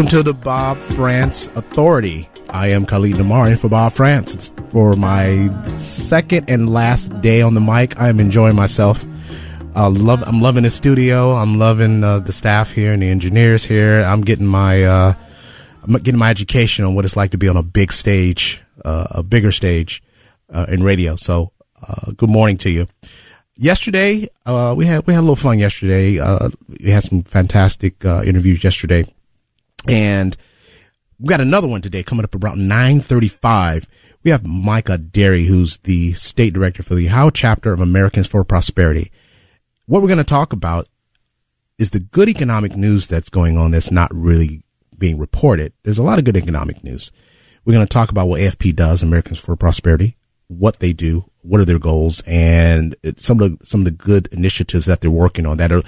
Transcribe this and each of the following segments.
Welcome to the Bob Frantz Authority. I am Khalid Namar and for Bob Frantz. It's for my second and last day on the mic. I am enjoying myself. Uh, love, I'm loving the studio. I'm loving uh, the staff here and the engineers here. I'm getting my, uh, I'm getting my education on what it's like to be on a big stage, uh, a bigger stage, uh, in radio. So, good morning to you. Yesterday, we had, we had a little fun yesterday. We had some fantastic, interviews yesterday. And we got another one today coming up around 935. We have Micah Derry, who's the state director for the Ohio chapter of Americans for Prosperity. What we're going to talk about is the good economic news that's going on that's not really being reported. There's a lot of good economic news. We're going to talk about what AFP does, Americans for Prosperity, what they do, what are their goals, and some of the, some of the good initiatives that they're working on that are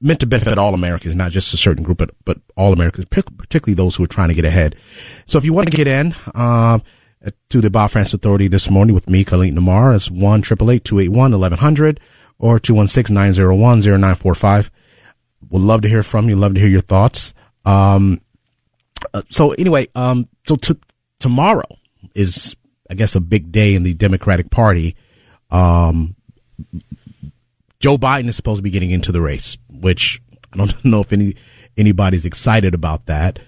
meant to benefit all Americans, not just a certain group, but, but all Americans, particularly those who are trying to get ahead. So if you want to get in, uh, to the Bob Frantz Authority this morning with me, Khalid Namar, it's 1 281 1100 or 216 901 0945. Would love to hear from you. Love to hear your thoughts. Um, uh, so anyway, um, so t- tomorrow is, I guess, a big day in the Democratic Party. Um, Joe Biden is supposed to be getting into the race, which I don't know if any anybody's excited about that.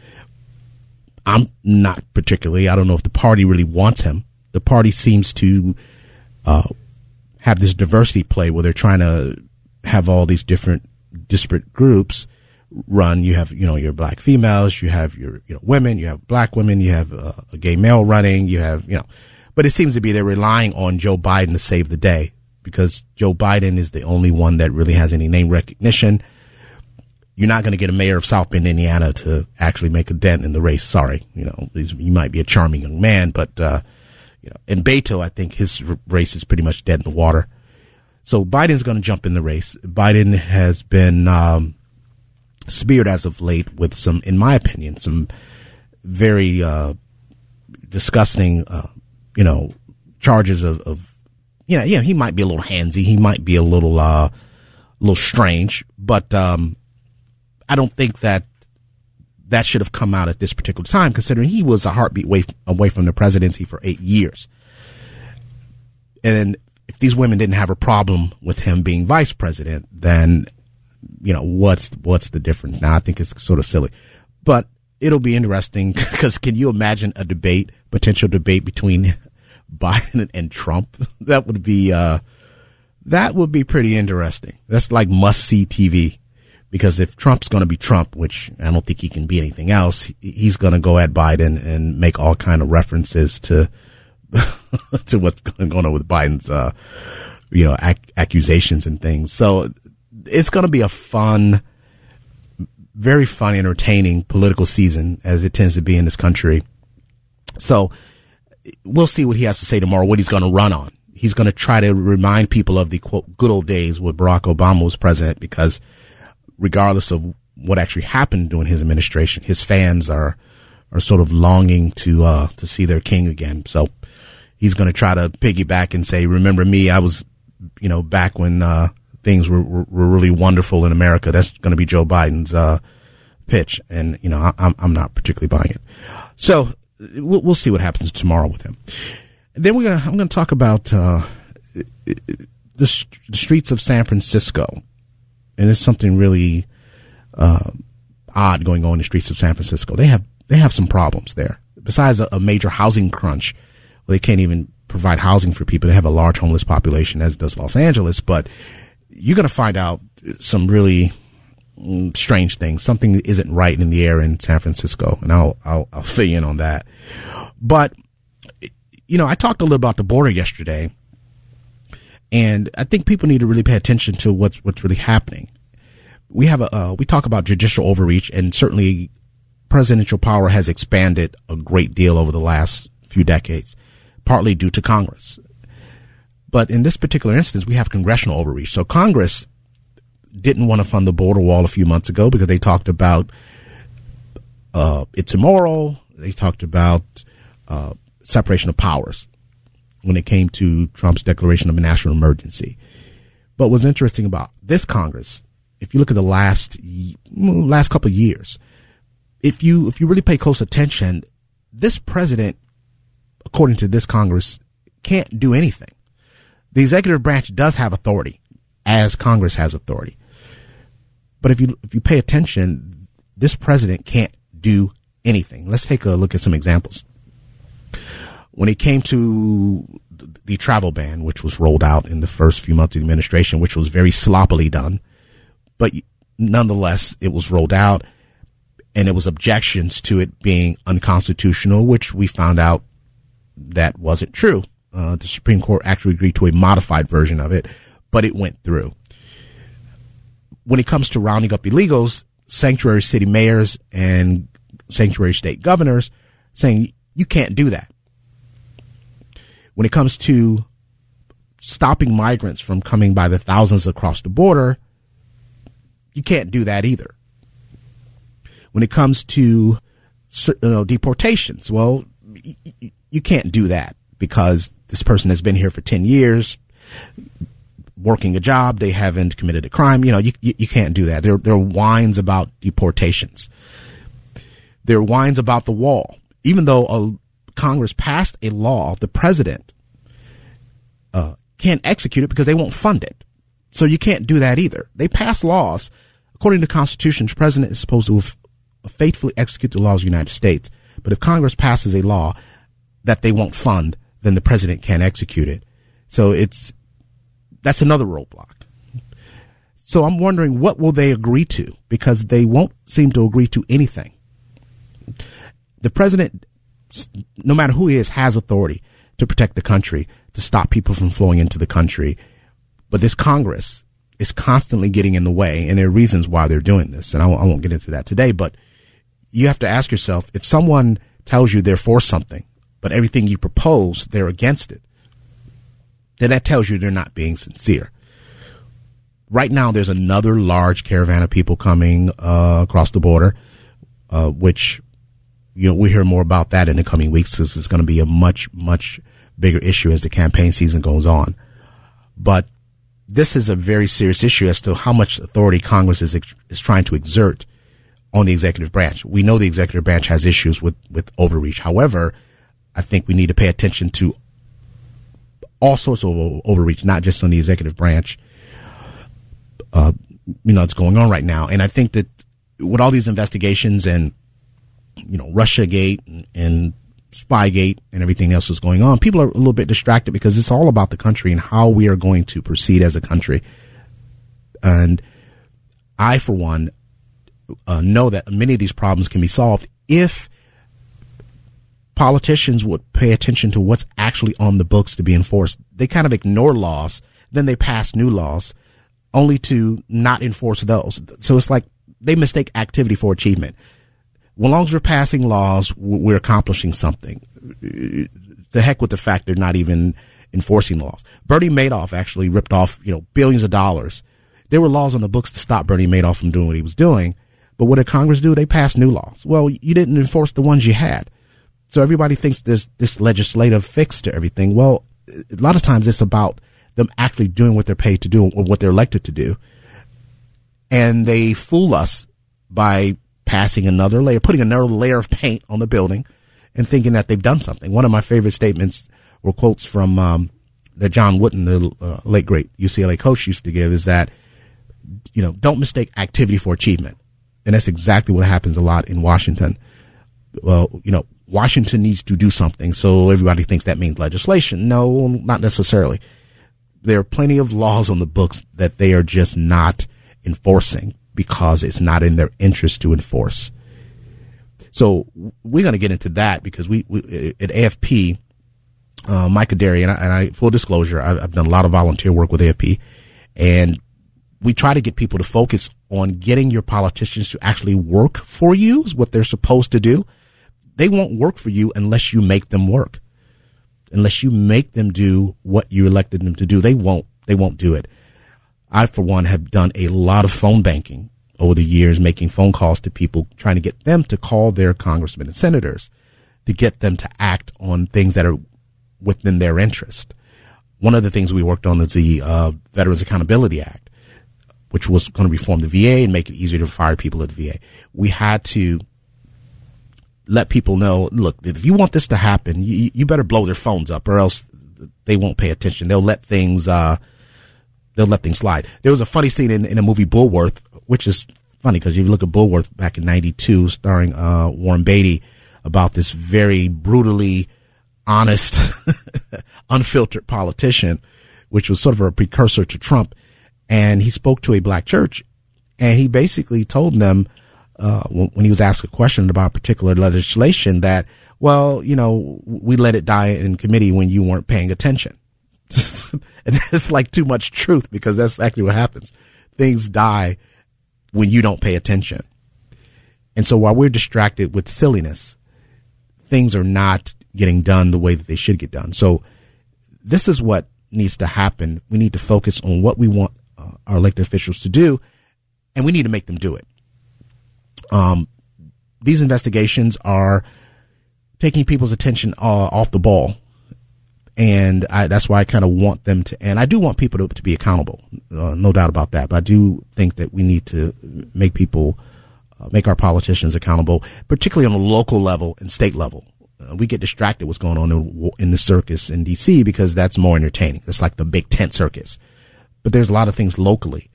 I'm not particularly. I don't know if the party really wants him. The party seems to uh, have this diversity play where they're trying to have all these different disparate groups run. You have, you know, your black females, you have your, you know, women, you have black women, you have uh, a gay male running, you have, you know, but it seems to be they're relying on Joe Biden to save the day because Joe Biden is the only one that really has any name recognition. You're not going to get a mayor of South Bend, Indiana to actually make a dent in the race. Sorry. You know, he might be a charming young man, but, uh, you know, in Beto, I think his race is pretty much dead in the water. So Biden's going to jump in the race. Biden has been, um, speared as of late with some, in my opinion, some very, uh, disgusting, uh, you know, charges of, of you know, yeah, he might be a little handsy. He might be a little, uh, little strange, but, um, I don't think that that should have come out at this particular time, considering he was a heartbeat away, away from the presidency for eight years. And if these women didn't have a problem with him being vice president, then you know, what's, what's the difference? Now I think it's sort of silly, but it'll be interesting because can you imagine a debate, potential debate between Biden and Trump? That would be, uh, that would be pretty interesting. That's like must see TV because if Trump's going to be Trump, which I don't think he can be anything else, he's going to go at Biden and make all kind of references to to what's going on with Biden's, uh, you know, ac- accusations and things. So it's going to be a fun, very fun, entertaining political season as it tends to be in this country. So we'll see what he has to say tomorrow, what he's going to run on. He's going to try to remind people of the quote, good old days when Barack Obama was president because regardless of what actually happened during his administration, his fans are, are sort of longing to, uh, to see their king again. So he's going to try to piggyback and say, remember me? I was, you know, back when, uh, things were, were, really wonderful in America. That's going to be Joe Biden's, uh, pitch. And, you know, I, I'm, I'm not particularly buying it. So we'll, we'll see what happens tomorrow with him. Then we're to, I'm going to talk about, uh, the, the streets of San Francisco and there's something really uh, odd going on in the streets of San Francisco. They have they have some problems there. Besides a, a major housing crunch, they can't even provide housing for people. They have a large homeless population, as does Los Angeles. But you're to find out some really strange things. Something isn't right in the air in San Francisco, and I'll I'll, I'll fill you in on that. But you know, I talked a little about the border yesterday and I think people need to really pay attention to what's, what's really happening. We have a, uh, we talk about judicial overreach and certainly presidential power has expanded a great deal over the last few decades, partly due to Congress. But in this particular instance, we have congressional overreach. So Congress didn't want to fund the border wall a few months ago because they talked about uh, it's immoral. They talked about uh, separation of powers when it came to Trump's declaration of a national emergency. But what's interesting about this Congress, if you look at the last last couple of years, if you if you really pay close attention, this president, according to this Congress, can't do anything. The executive branch does have authority, as Congress has authority. But if you if you pay attention, this president can't do anything. Let's take a look at some examples when it came to the travel ban, which was rolled out in the first few months of the administration, which was very sloppily done, but nonetheless, it was rolled out and there was objections to it being unconstitutional, which we found out that wasn't true. Uh, the Supreme Court actually agreed to a modified version of it, but it went through. When it comes to rounding up illegals, sanctuary city mayors and sanctuary state governors saying you can't do that when it comes to stopping migrants from coming by the thousands across the border, you can't do that either. When it comes to you know, deportations, well, you can't do that because this person has been here for 10 years, working a job, they haven't committed a crime. You know, you, you can't do that. There, there are whines about deportations. There are whines about the wall. Even though a Congress passed a law, the president uh, can't execute it because they won't fund it. So you can't do that either. They pass laws. According to the Constitution, the president is supposed to faithfully execute the laws of the United States. But if Congress passes a law that they won't fund, then the president can't execute it. So it's, that's another roadblock. So I'm wondering what will they agree to because they won't seem to agree to anything. The president no matter who he is, has authority to protect the country, to stop people from flowing into the country. But this Congress is constantly getting in the way, and there are reasons why they're doing this. And I won't, I won't get into that today, but you have to ask yourself if someone tells you they're for something, but everything you propose, they're against it, then that tells you they're not being sincere. Right now, there's another large caravan of people coming uh, across the border, uh, which you know, we hear more about that in the coming weeks. This is going to be a much, much bigger issue as the campaign season goes on. But this is a very serious issue as to how much authority Congress is, is trying to exert on the executive branch. We know the executive branch has issues with, with overreach. However, I think we need to pay attention to all sorts of overreach, not just on the executive branch. Uh, you know, that's going on right now. And I think that with all these investigations and, you know, Russia Gate and, and Spygate and everything else that's going on, people are a little bit distracted because it's all about the country and how we are going to proceed as a country. And I, for one, uh, know that many of these problems can be solved if politicians would pay attention to what's actually on the books to be enforced. They kind of ignore laws, then they pass new laws only to not enforce those. So it's like they mistake activity for achievement. As long as we're passing laws, we're accomplishing something. The heck with the fact they're not even enforcing laws. Bernie Madoff actually ripped off, you know, billions of dollars. There were laws on the books to stop Bernie Madoff from doing what he was doing. But what did Congress do? They passed new laws. Well, you didn't enforce the ones you had. So everybody thinks there's this legislative fix to everything. Well, a lot of times it's about them actually doing what they're paid to do or what they're elected to do. And they fool us by passing another layer, putting another layer of paint on the building and thinking that they've done something. One of my favorite statements were quotes from um, that John Wooden, the uh, late great UCLA coach, used to give is that, you know, don't mistake activity for achievement. And that's exactly what happens a lot in Washington. Well, you know, Washington needs to do something. So everybody thinks that means legislation. No, not necessarily there are plenty of laws on the books that they are just not enforcing because it's not in their interest to enforce. So we're going to get into that because we, we at AFP, uh, Micah Derry, and I, and I, full disclosure, I've, I've done a lot of volunteer work with AFP and we try to get people to focus on getting your politicians to actually work for you is what they're supposed to do. They won't work for you unless you make them work unless you make them do what you elected them to do, they won't, they won't do it. I, for one, have done a lot of phone banking over the years, making phone calls to people, trying to get them to call their congressmen and senators to get them to act on things that are within their interest. One of the things we worked on is the uh, Veterans Accountability Act, which was going to reform the VA and make it easier to fire people at the VA. We had to let people know, look, if you want this to happen, you, you better blow their phones up or else they won't pay attention. They'll let things, uh, they'll let things slide. There was a funny scene in, in a movie Bulworth, which is funny because you look at Bulworth back in 92 starring, uh, Warren Beatty about this very brutally honest, unfiltered politician, which was sort of a precursor to Trump. And he spoke to a black church and he basically told them, uh, when he was asked a question about particular legislation that, well, you know, we let it die in committee when you weren't paying attention. and it's like too much truth because that's actually what happens. Things die when you don't pay attention. And so while we're distracted with silliness, things are not getting done the way that they should get done. So this is what needs to happen. We need to focus on what we want uh, our elected officials to do, and we need to make them do it. Um, these investigations are taking people's attention uh, off the ball. And I, that's why I kind of want them to, and I do want people to, to be accountable, uh, no doubt about that. But I do think that we need to make people, uh, make our politicians accountable, particularly on a local level and state level. Uh, we get distracted what's going on in, in the circus in DC because that's more entertaining. It's like the big tent circus. But there's a lot of things locally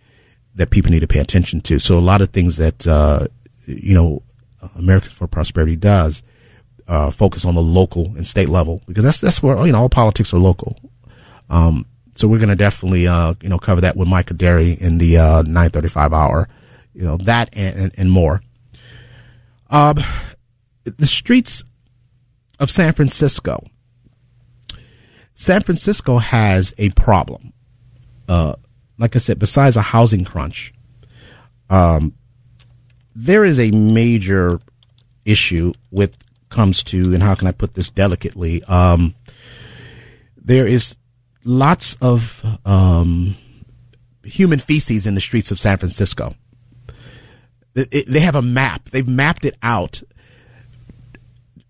that people need to pay attention to. So a lot of things that, uh, you know, Americans for Prosperity does uh, focus on the local and state level because that's that's where you know all politics are local. Um, so we're going to definitely uh, you know cover that with Micah Derry in the uh, 9:35 hour. You know that and, and, and more. Um, the streets of San Francisco. San Francisco has a problem. Uh, like I said, besides a housing crunch, um, there is a major issue with comes to, and how can I put this delicately? Um, there is lots of um, human feces in the streets of San Francisco. It, it, they have a map. They've mapped it out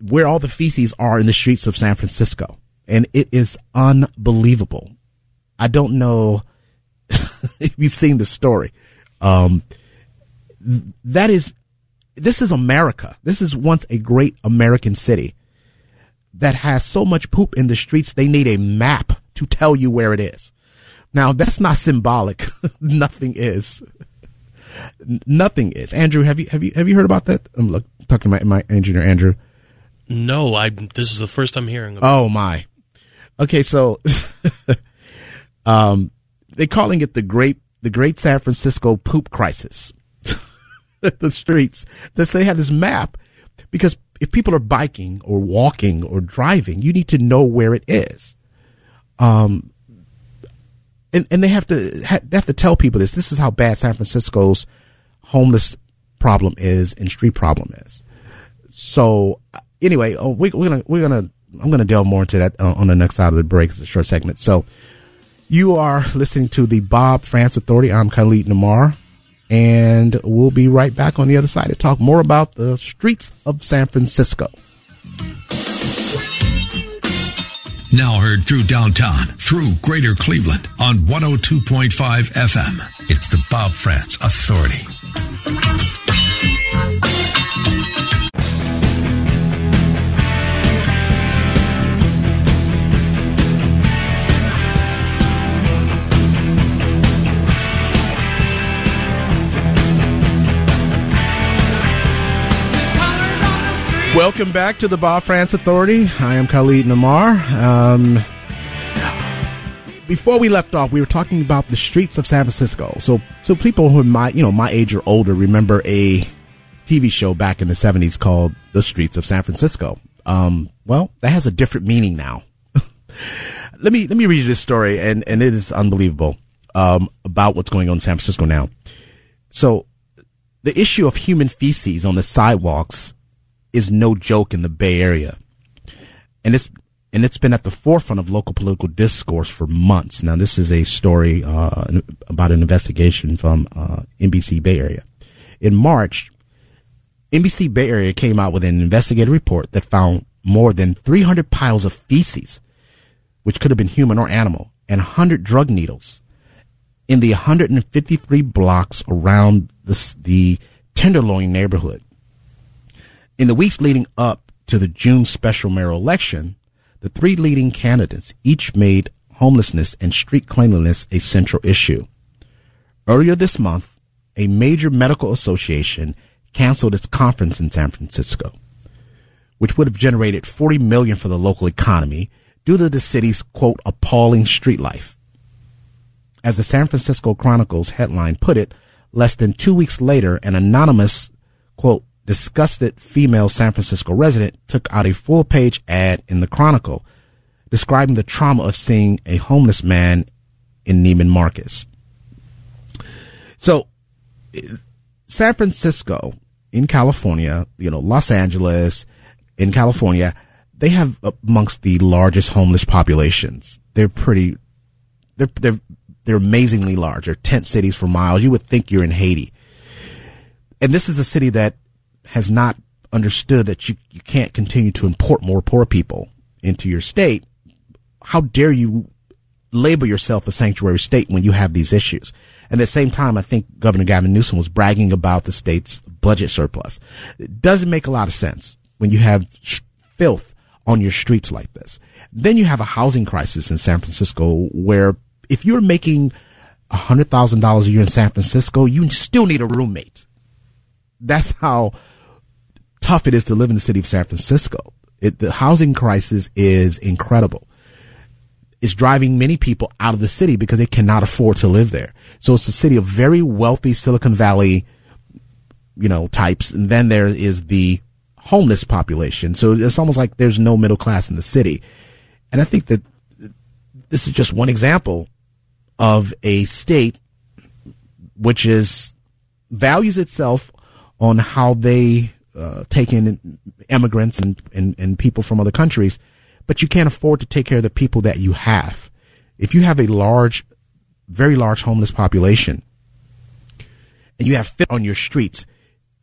where all the feces are in the streets of San Francisco, and it is unbelievable. I don't know if you've seen the story. Um, that is, this is America. This is once a great American city that has so much poop in the streets, they need a map to tell you where it is. Now, that's not symbolic. Nothing is. nothing is. Andrew, have you have you have you heard about that? I'm look, talking to my, my engineer Andrew. No, I. This is the first I'm hearing. about Oh my. Okay, so um, they're calling it the great the Great San Francisco Poop Crisis. the streets. This they have this map because if people are biking or walking or driving, you need to know where it is. Um, and and they have to they have to tell people this. This is how bad San Francisco's homeless problem is and street problem is. So anyway, oh, we, we're gonna we're gonna I'm gonna delve more into that uh, on the next side of the break. It's a short segment. So you are listening to the Bob Frantz Authority. I'm Khalid Namar, and we'll be right back on the other side to talk more about the streets of San Francisco. Now heard through downtown, through greater Cleveland on 102.5 FM. It's the Bob Frantz Authority. Welcome back to the Bob Frantz Authority. I am Khalid Namar. Um, before we left off, we were talking about the streets of San Francisco. So, so people who are my, you know, my age or older remember a TV show back in the seventies called The Streets of San Francisco. Um, well, that has a different meaning now. let me, let me read you this story and, and it is unbelievable, um, about what's going on in San Francisco now. So the issue of human feces on the sidewalks is no joke in the Bay Area. And it's and it's been at the forefront of local political discourse for months. Now, this is a story uh, about an investigation from uh, NBC Bay Area. In March, NBC Bay Area came out with an investigative report that found more than 300 piles of feces, which could have been human or animal, and 100 drug needles in the 153 blocks around the, the Tenderloin neighborhood. In the weeks leading up to the June special mayoral election, the three leading candidates each made homelessness and street cleanliness a central issue. Earlier this month, a major medical association canceled its conference in San Francisco, which would have generated 40 million for the local economy due to the city's quote appalling street life. As the San Francisco Chronicle's headline put it, less than two weeks later, an anonymous quote disgusted female San Francisco resident took out a full page ad in the Chronicle describing the trauma of seeing a homeless man in Neiman Marcus. So, San Francisco in California, you know, Los Angeles in California, they have amongst the largest homeless populations. They're pretty, they're, they're, they're amazingly large. They're tent cities for miles. You would think you're in Haiti. And this is a city that has not understood that you, you can't continue to import more poor people into your state, how dare you label yourself a sanctuary state when you have these issues? And at the same time, I think Governor Gavin Newsom was bragging about the state's budget surplus. It doesn't make a lot of sense when you have sh- filth on your streets like this. Then you have a housing crisis in San Francisco where if you're making $100,000 a year in San Francisco, you still need a roommate. That's how tough it is to live in the city of San Francisco. It, the housing crisis is incredible. It's driving many people out of the city because they cannot afford to live there. So it's a city of very wealthy Silicon Valley, you know, types. And then there is the homeless population. So it's almost like there's no middle class in the city. And I think that this is just one example of a state which is values itself on how they uh, take in immigrants and, and, and people from other countries, but you can't afford to take care of the people that you have. If you have a large, very large homeless population and you have fit on your streets,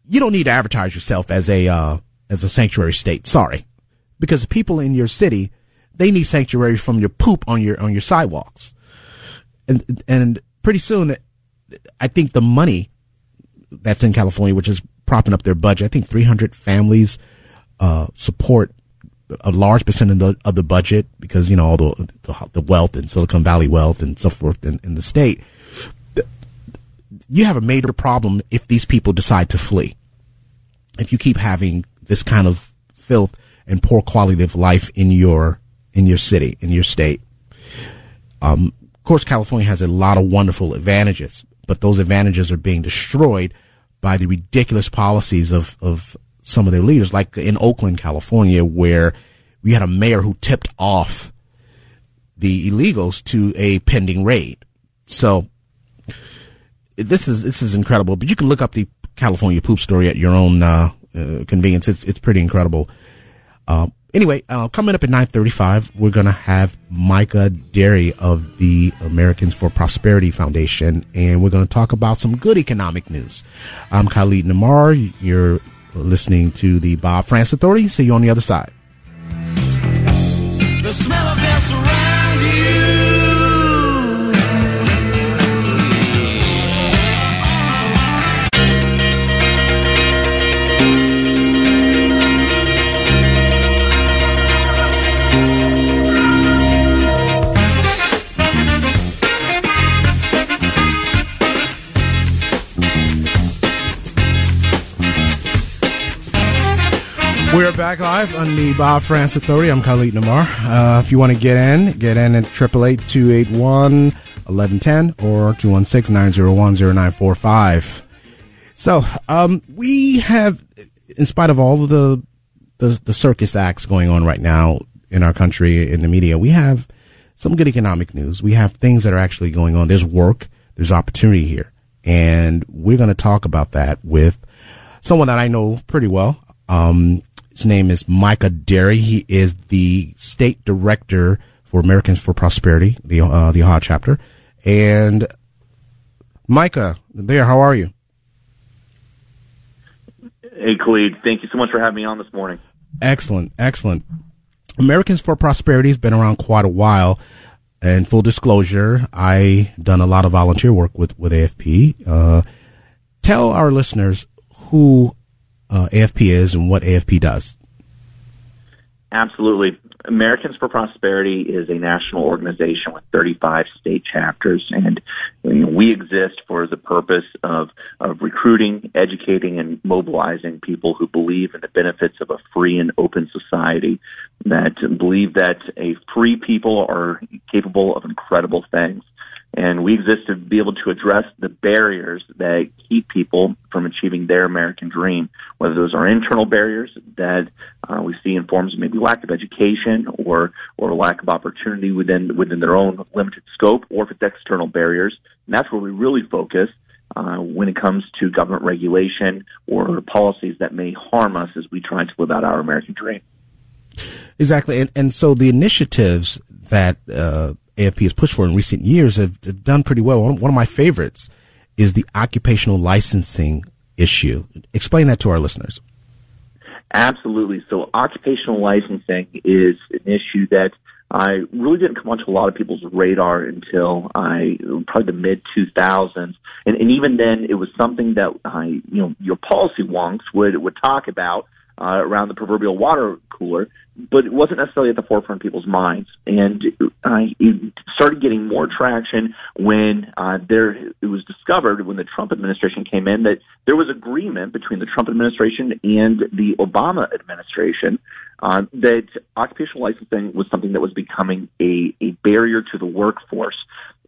you don't need to advertise yourself as a, uh, as a sanctuary state. Sorry. Because people in your city, they need sanctuary from your poop on your, on your sidewalks. And, and pretty soon, I think the money that's in California, which is propping up their budget. I think 300 families uh, support a large percent of the, of the budget because you know all the, the, the wealth and Silicon Valley wealth and so forth in, in the state. you have a major problem if these people decide to flee. If you keep having this kind of filth and poor quality of life in your in your city, in your state. Um, of course, California has a lot of wonderful advantages, but those advantages are being destroyed by the ridiculous policies of, of some of their leaders, like in Oakland, California, where we had a mayor who tipped off the illegals to a pending raid. So this is this is incredible. But you can look up the California poop story at your own uh, uh, convenience. It's it's pretty incredible. Uh, anyway, uh, coming up at nine thirty-five, we're gonna have Micah Derry of the Americans for Prosperity Foundation, and we're gonna talk about some good economic news. I'm Khalid Namar. You're listening to the Bob Frantz Authority. See you on the other side. The back live on the Bob Frantz Authority. I'm Khalid Namar. Uh, if you want to get in, get in at 888-281-1110 or 216-901-0945. So, um, we have, in spite of all of the, the, the circus acts going on right now in our country, in the media, we have some good economic news. We have things that are actually going on. There's work. There's opportunity here. And we're going to talk about that with someone that I know pretty well. Um, his name is Micah Derry. He is the state director for Americans for Prosperity, the uh, the Ohio chapter. And Micah, there, how are you? Hey, Khalid, thank you so much for having me on this morning. Excellent, excellent. Americans for Prosperity has been around quite a while. And full disclosure, I done a lot of volunteer work with with AFP. Uh, tell our listeners who uh, AFP is and what AFP does. Absolutely. Americans for Prosperity is a national organization with 35 state chapters, and we exist for the purpose of, of recruiting, educating, and mobilizing people who believe in the benefits of a free and open society, that believe that a free people are capable of incredible things and we exist to be able to address the barriers that keep people from achieving their American dream, whether those are internal barriers that uh, we see in forms of maybe lack of education or or lack of opportunity within within their own limited scope, or if it's external barriers. And that's where we really focus. Uh, when it comes to government regulation or policies that may harm us as we try to live out our American dream. Exactly, and, and so the initiatives that uh, AFP has pushed for in recent years have, have done pretty well. One, one of my favorites is the occupational licensing issue. Explain that to our listeners. Absolutely. So, occupational licensing is an issue that I really didn't come onto a lot of people's radar until I probably the mid 2000s, and, and even then, it was something that I, you know, your policy wonks would would talk about uh, around the proverbial water cooler, but it wasn't necessarily at the forefront of people's minds. And uh, it started getting more traction when uh, there it was discovered when the Trump administration came in that there was agreement between the Trump administration and the Obama administration uh, that occupational licensing was something that was becoming a, a barrier to the workforce.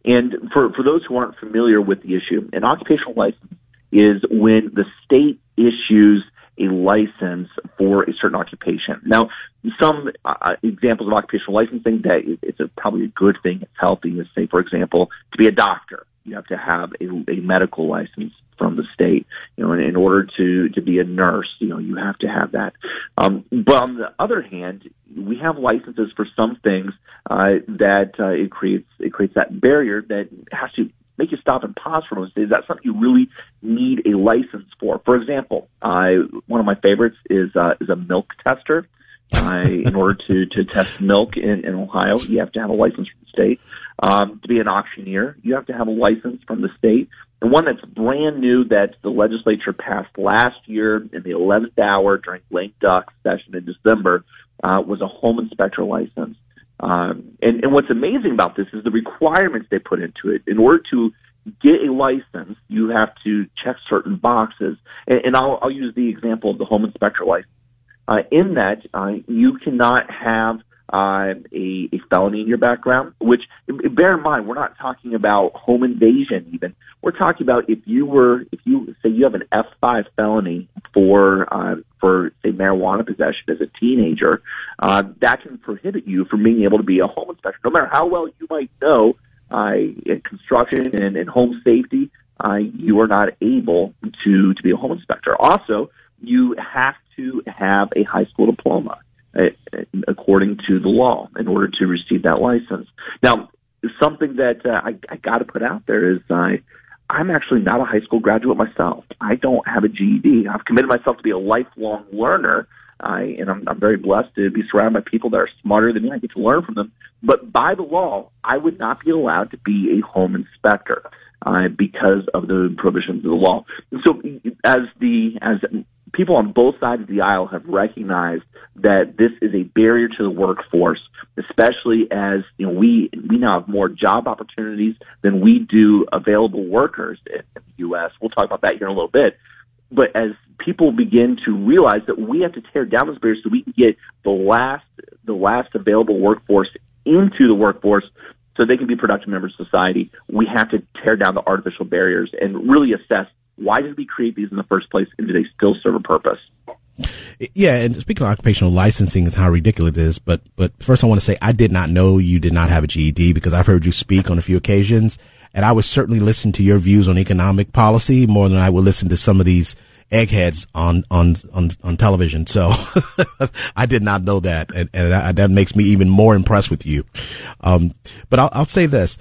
And for, for those who aren't familiar with the issue, an occupational license is when the state issues a license for a certain occupation. Now, some uh, examples of occupational licensing that it's a, probably a good thing, it's healthy, is say, for example, to be a doctor, you have to have a, a medical license from the state. You know, in, in order to to be a nurse, you know, you have to have that. Um, but on the other hand, we have licenses for some things uh, that uh, it creates it creates that barrier that has to make you stop and pause for a moment. Is that something you really need a license for? For example, I one of my favorites is uh, is a milk tester. Uh, in order to to test milk in, in Ohio, you have to have a license from the state. Um, to be an auctioneer, you have to have a license from the state. The one that's brand new that the legislature passed last year in the 11th hour during lame duck session in December uh, was a home inspector license. Um, and, and what's amazing about this is the requirements they put into it. In order to get a license, you have to check certain boxes. And, and I'll, I'll use the example of the home inspector license. Uh, in that, uh, you cannot have uh, a, a felony in your background, which bear in mind, we're not talking about home invasion even. We're talking about if you were, if you say you have an F5 felony for, uh, for say marijuana possession as a teenager, uh, that can prohibit you from being able to be a home inspector. No matter how well you might know, uh, in construction and in home safety, uh, you are not able to, to be a home inspector. Also, you have to have a high school diploma according to the law in order to receive that license. Now, something that uh, I, I got to put out there is I. I'm actually not a high school graduate myself. I don't have a GED. I've committed myself to be a lifelong learner, I, and I'm, I'm very blessed to be surrounded by people that are smarter than me. I get to learn from them. But by the law, I would not be allowed to be a home inspector uh, because of the provisions of the law. So, as the as people on both sides of the aisle have recognized that this is a barrier to the workforce, especially as you know we we now have more job opportunities than we do available workers in, the U.S. We'll talk about that here in a little bit. But as people begin to realize that we have to tear down those barriers so we can get the last the last available workforce into the workforce so they can be productive members of society, we have to tear down the artificial barriers and really assess why did we create these in the first place and do they still serve a purpose? Yeah, and speaking of occupational licensing is how ridiculous it is, but but first I want to say I did not know you did not have a GED because I've heard you speak on a few occasions, and I would certainly listen to your views on economic policy more than I would listen to some of these eggheads on on on on television. So I did not know that, and, and that, makes me even more impressed with you. Um, but I'll, I'll say this: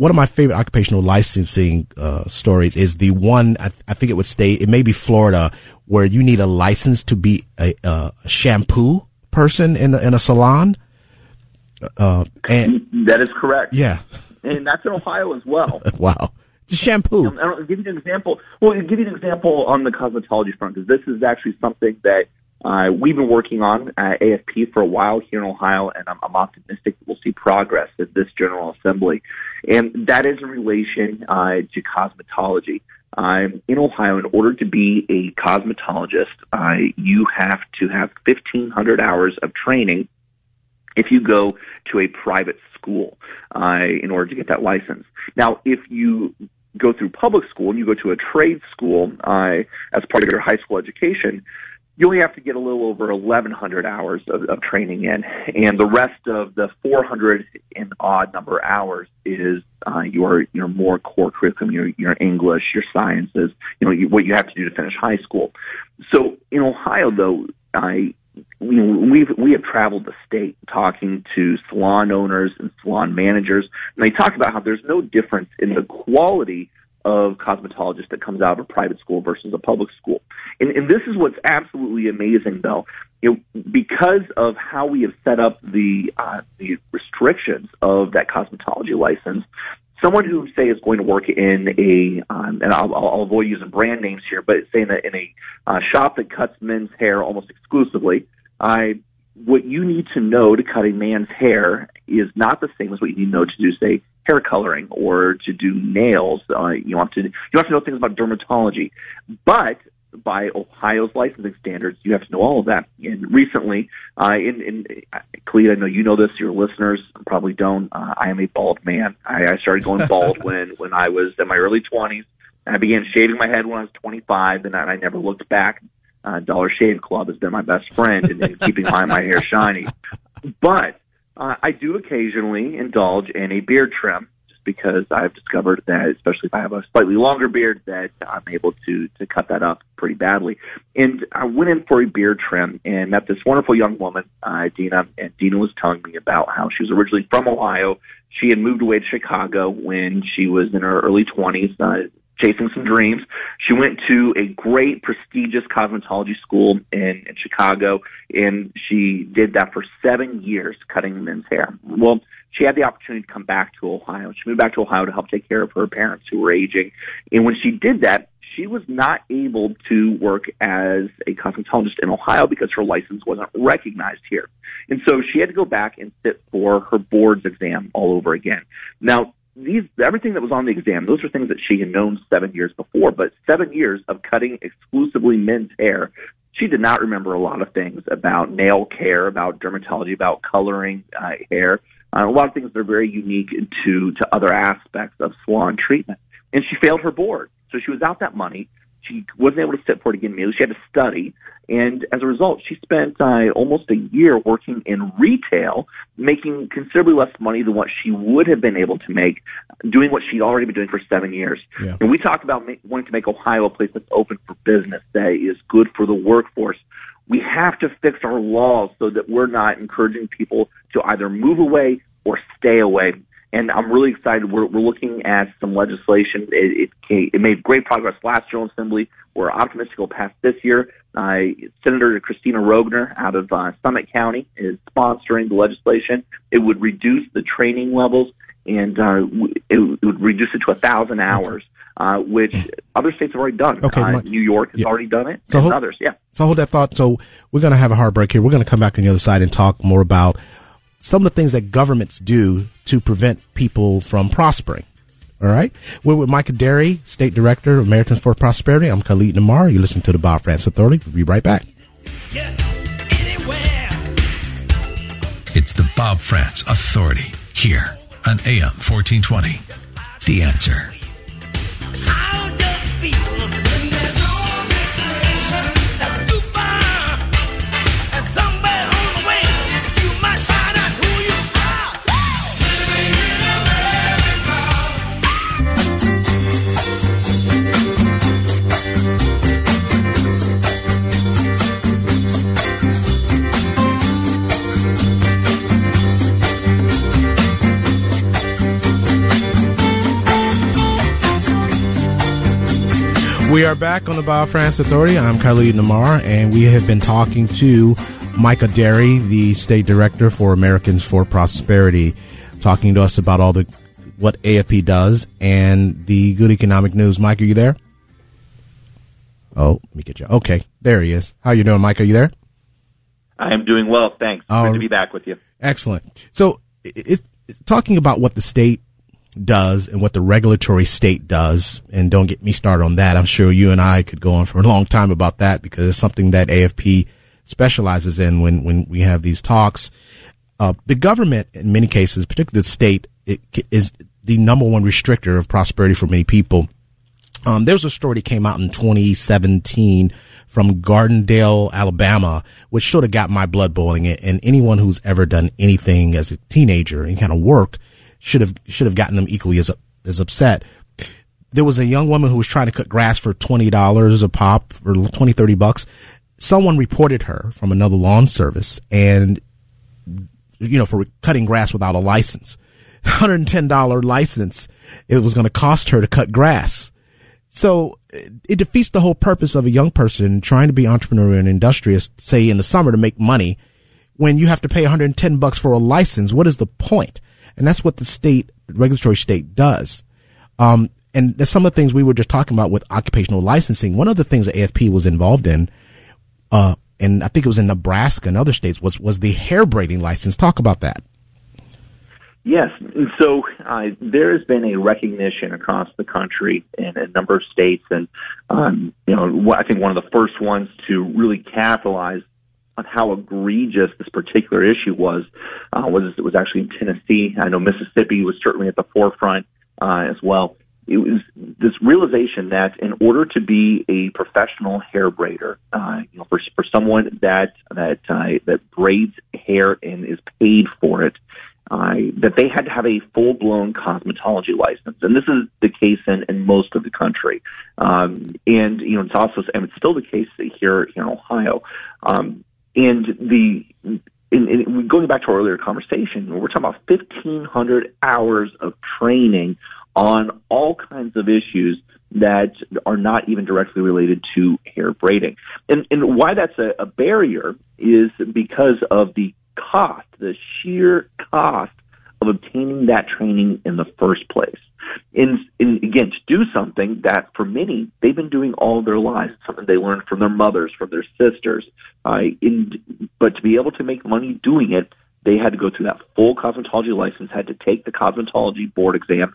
one of my favorite occupational licensing uh, stories is the one I, th- I, think it would state it may be Florida where you need a license to be a, a shampoo person in a, in a salon. Uh, and that is correct. Yeah, and that's in Ohio as well. wow shampoo. Um, I'll give you an example. Well, I'll give you an example on the cosmetology front because this is actually something that uh, we've been working on at AFP for a while here in Ohio, and I'm, I'm optimistic we'll see progress at this General Assembly. And that is in relation uh, to cosmetology. Um, in Ohio, in order to be a cosmetologist, uh, you have to have 1,500 hours of training if you go to a private school uh, in order to get that license. Now, if you go through public school and you go to a trade school uh, as part of your high school education, you only have to get a little over 1,100 hours of, of training in, and the rest of the 400 and odd number hours is uh, your your more core curriculum, your your English, your sciences, you know, you, what you have to do to finish high school. So in Ohio, though, I you know, we've we have traveled the state talking to salon owners and salon managers, and they talk about how there's no difference in the quality of cosmetologist that comes out of a private school versus a public school. And, and this is what's absolutely amazing, though. You know, because of how we have set up the uh, the restrictions of that cosmetology license, someone who say is going to work in a um, and I'll, I'll avoid using brand names here, but say in a, in a uh, shop that cuts men's hair almost exclusively, I what you need to know to cut a man's hair is not the same as what you need to know to do say hair coloring or to do nails. Uh, you have to you have to know things about dermatology, but by Ohio's licensing standards, you have to know all of that. And recently, uh, in, in Clete, I know you know this. Your listeners probably don't. Uh, I am a bald man. I, I started going bald when when I was in my early twenties. I began shaving my head when I was 25, and I, I never looked back. Uh, Dollar Shave Club has been my best friend in, in keeping my my hair shiny. But uh, I do occasionally indulge in a beard trim because I've discovered that, especially if I have a slightly longer beard, that I'm able to to cut that up pretty badly. And I went in for a beard trim and met this wonderful young woman, uh, Dina, and Dina was telling me about how she was originally from Ohio. She had moved away to Chicago when she was in her early 20s, uh, chasing some dreams. She went to a great prestigious cosmetology school in, in Chicago, and she did that for seven years, cutting men's hair. Well, she had the opportunity to come back to Ohio. She moved back to Ohio to help take care of her parents who were aging. And when she did that, she was not able to work as a cosmetologist in Ohio because her license wasn't recognized here. And so she had to go back and sit for her board's exam all over again. Now, these everything that was on the exam, those are things that she had known seven years before. But seven years of cutting exclusively men's hair, she did not remember a lot of things about nail care, about dermatology, about coloring uh, hair, uh, a lot of things that are very unique to to other aspects of salon treatment. And she failed her board, so she was out that money she wasn't able to sit for it again immediately. She had to study. And as a result, she spent uh, almost a year working in retail, making considerably less money than what she would have been able to make doing what she'd already been doing for seven years. Yeah. And we talked about ma- wanting to make Ohio a place that's open for business, that is good for the workforce. We have to fix our laws so that we're not encouraging people to either move away or stay away and I'm really excited. We're, we're looking at some legislation. It, it, it made great progress last General Assembly. We're optimistic it'll pass this year. Uh, Senator Kristina Roegner out of uh, Summit County is sponsoring the legislation. It would reduce the training levels and uh, it, it would reduce it to a thousand hours. Uh, which other states have already done. Okay, uh, New York has yeah. already done it, so and hold, others, yeah. So hold that thought. So we're going to have a hard break here. We're going to come back on the other side and talk more about some of the things that governments do to prevent people from prospering. All right. We're with Micah Derry, State Director of Americans for Prosperity. I'm Khalid Namar. You're listening to the Bob Frantz Authority. We'll be right back. It's the Bob Frantz Authority here on AM 1420. The answer. We are back on the Bob Frantz Authority. I'm Khalid Namar, and we have been talking to Micah Derry, the state director for Americans for Prosperity, talking to us about all the what AFP does and the good economic news. Mike, are you there? Oh, let me get you. Okay, there he is. How you doing, Mike? Are you there? I am doing well, thanks. Good to oh, be back with you. Excellent. So, it, it, talking about what the state does and what the regulatory state does. And don't get me started on that. I'm sure you and I could go on for a long time about that because it's something that AFP specializes in when, when we have these talks. Uh, the government, in many cases, particularly the state, it is the number one restrictor of prosperity for many people. Um, there was a story that came out in 2017 from Gardendale, Alabama, which sort of got my blood boiling. And anyone who's ever done anything as a teenager, any kind of work, should have should have gotten them equally as as upset. There was a young woman who was trying to cut grass for twenty dollars a pop or 20, 30 bucks. Someone reported her from another lawn service and you know for cutting grass without a license. $110 license it was going to cost her to cut grass. So it defeats the whole purpose of a young person trying to be entrepreneurial and industrious, say in the summer to make money when you have to pay 110 bucks for a license. What is the point? And that's what the state, regulatory state does. Um, and that's some of the things we were just talking about with occupational licensing. One of the things that AFP was involved in, uh, and I think it was in Nebraska and other states was, was the hair braiding license. Talk about that. Yes. So uh, there has been a recognition across the country in a number of states, and um, you know, I think one of the first ones to really capitalize on how egregious this particular issue was uh, was it was actually in Tennessee. I know Mississippi was certainly at the forefront uh, as well. It was this realization that in order to be a professional hair braider, uh, you know, for for someone that that uh, that braids hair and is paid for it, uh, that they had to have a full blown cosmetology license, and this is the case in, in most of the country. Um, and you know, it's also and it's still the case here, here in Ohio. Um, and the in, in, going back to our earlier conversation, we're talking about 1,500 hours of training on all kinds of issues that are not even directly related to hair braiding. And, and why that's a, a barrier is because of the cost, the sheer cost of obtaining that training in the first place. In, and again, to do something that for many, they've been doing all their lives, something they learned from their mothers, from their sisters. Uh, in, but to be able to make money doing it, they had to go through that full cosmetology license, had to take the cosmetology board exam,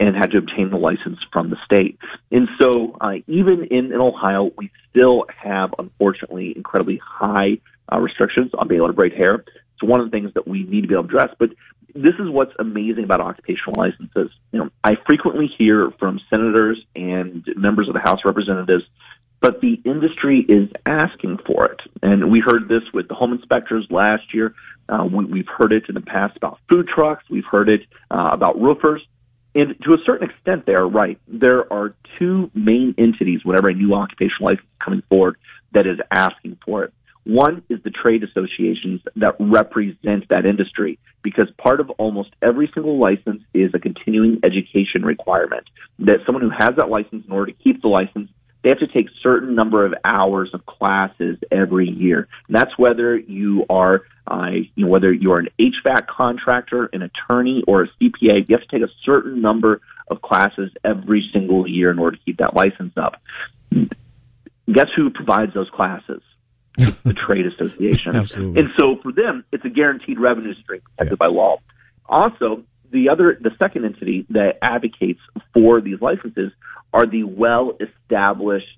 and had to obtain the license from the state. And so, uh, even in, in Ohio, we still have, unfortunately, incredibly high uh, restrictions on being able to braid hair. It's one of the things that we need to be able to address. But this is what's amazing about occupational licenses. You know, I frequently hear from senators and members of the House of Representatives but the industry is asking for it. And we heard this with the home inspectors last year. Uh, we, have heard it in the past about food trucks. We've heard it uh, about roofers. And to a certain extent, they are right. There are two main entities whenever a new occupational license is coming forward that is asking for it. One is the trade associations that represent that industry because part of almost every single license is a continuing education requirement that someone who has that license in order to keep the license they have to take certain number of hours of classes every year. And that's whether you are, uh, you know, whether you're an HVAC contractor, an attorney, or a CPA. You have to take a certain number of classes every single year in order to keep that license up. Guess who provides those classes? The trade association. Absolutely. And so for them, it's a guaranteed revenue stream protected yeah. by law. Also, the other, the second entity that advocates for these licenses are the well established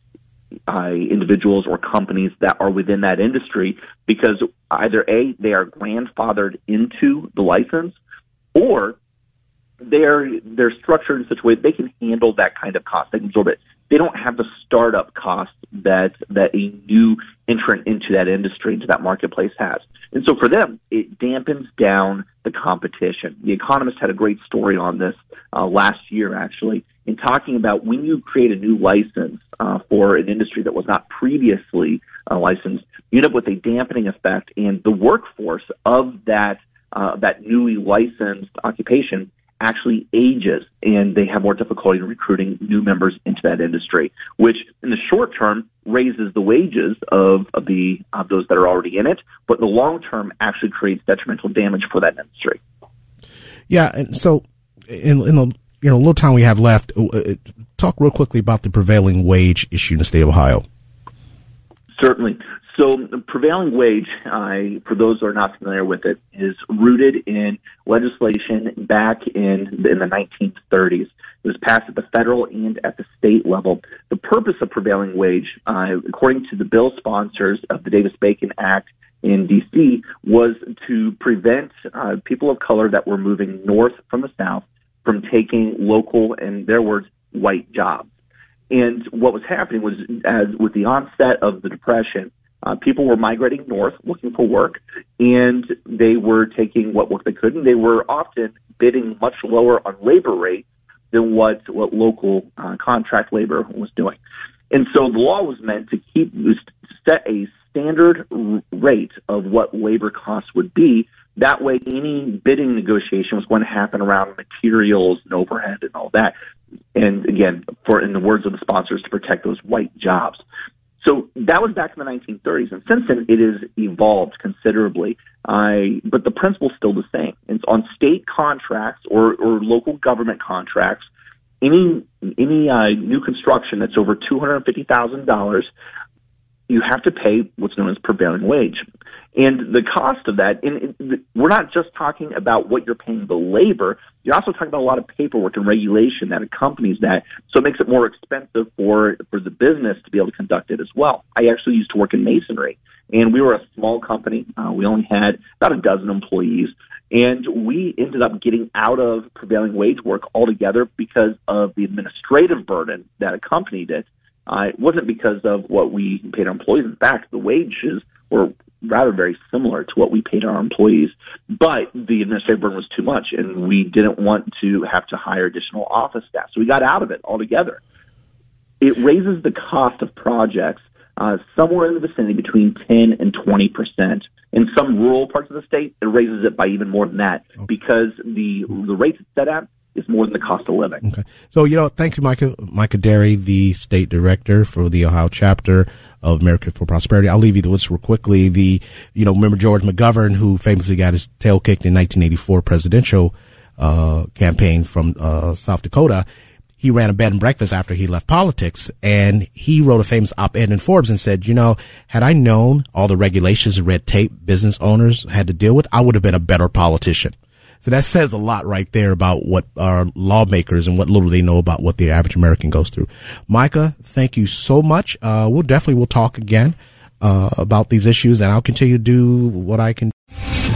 uh, individuals or companies that are within that industry because either A, they are grandfathered into the license or they're they're structured in such a way that they can handle that kind of cost. They can absorb it. They don't have the startup cost that that a new entrant into that industry, into that marketplace has. And so for them, it dampens down the competition. The Economist had a great story on this uh, last year, actually, in talking about when you create a new license uh, for an industry that was not previously uh, licensed, you end up with a dampening effect, and the workforce of that uh, that newly licensed occupation actually ages and they have more difficulty in recruiting new members into that industry, which in the short term raises the wages of, of the of those that are already in it, but in the long term actually creates detrimental damage for that industry. Yeah, and so in in the you know little time we have left, uh, uh, talk real quickly about the prevailing wage issue in the state of Ohio. Certainly. So prevailing wage, for those who are not familiar with it, is rooted in legislation back in, in the 1930s. It was passed at the federal and at the state level. The purpose of prevailing wage, uh, according to the bill sponsors of the Davis-Bacon Act in D.C., was to prevent uh, people of color that were moving north from the south from taking local, in their words, white jobs. And what was happening was, as with the onset of the Depression, uh, people were migrating north looking for work, and they were taking what work they could, and they were often bidding much lower on labor rates than what what local uh, contract labor was doing. And so the law was meant to keep set a standard rate of what labor costs would be. That way, any bidding negotiation was going to happen around materials and overhead and all that. And again, for in the words of the sponsors, to protect those white jobs. So that was back in the 1930s, and since then it has evolved considerably. I, but the principle's still the same. It's on state contracts or, or local government contracts. Any any uh, new construction that's over two hundred fifty thousand dollars, you have to pay what's known as prevailing wage. And the cost of that, and we're not just talking about what you're paying the labor, you're also talking about a lot of paperwork and regulation that accompanies that. So it makes it more expensive for, for the business to be able to conduct it as well. I actually used to work in masonry, and we were a small company. Uh, we only had about a dozen employees, and we ended up getting out of prevailing wage work altogether because of the administrative burden that accompanied it. Uh, it wasn't because of what we paid our employees. In fact, the wages were rather very similar to what we paid our employees, but the administrative burden was too much, and we didn't want to have to hire additional office staff, so we got out of it altogether. It raises the cost of projects uh, somewhere in the vicinity between 10 and 20 percent. In some rural parts of the state, it raises it by even more than that because the the rates it's set at is more than the cost of living. Okay. So, you know, thank you, Micah, Micah Derry, the state director for the Ohio chapter of America for Prosperity. I'll leave you this real quickly. The, you know, remember George McGovern, who famously got his tail kicked in 1984 presidential, uh, campaign from, uh, South Dakota. he ran a bed and breakfast after he left politics and he wrote a famous op-ed in Forbes and said, you know, had I known all the regulations and red tape business owners had to deal with, I would have been a better politician. So that says a lot right there about what our lawmakers and what little they know about what the average American goes through. Micah, thank you so much. Uh, we'll definitely, we'll talk again, uh, about these issues and I'll continue to do what I can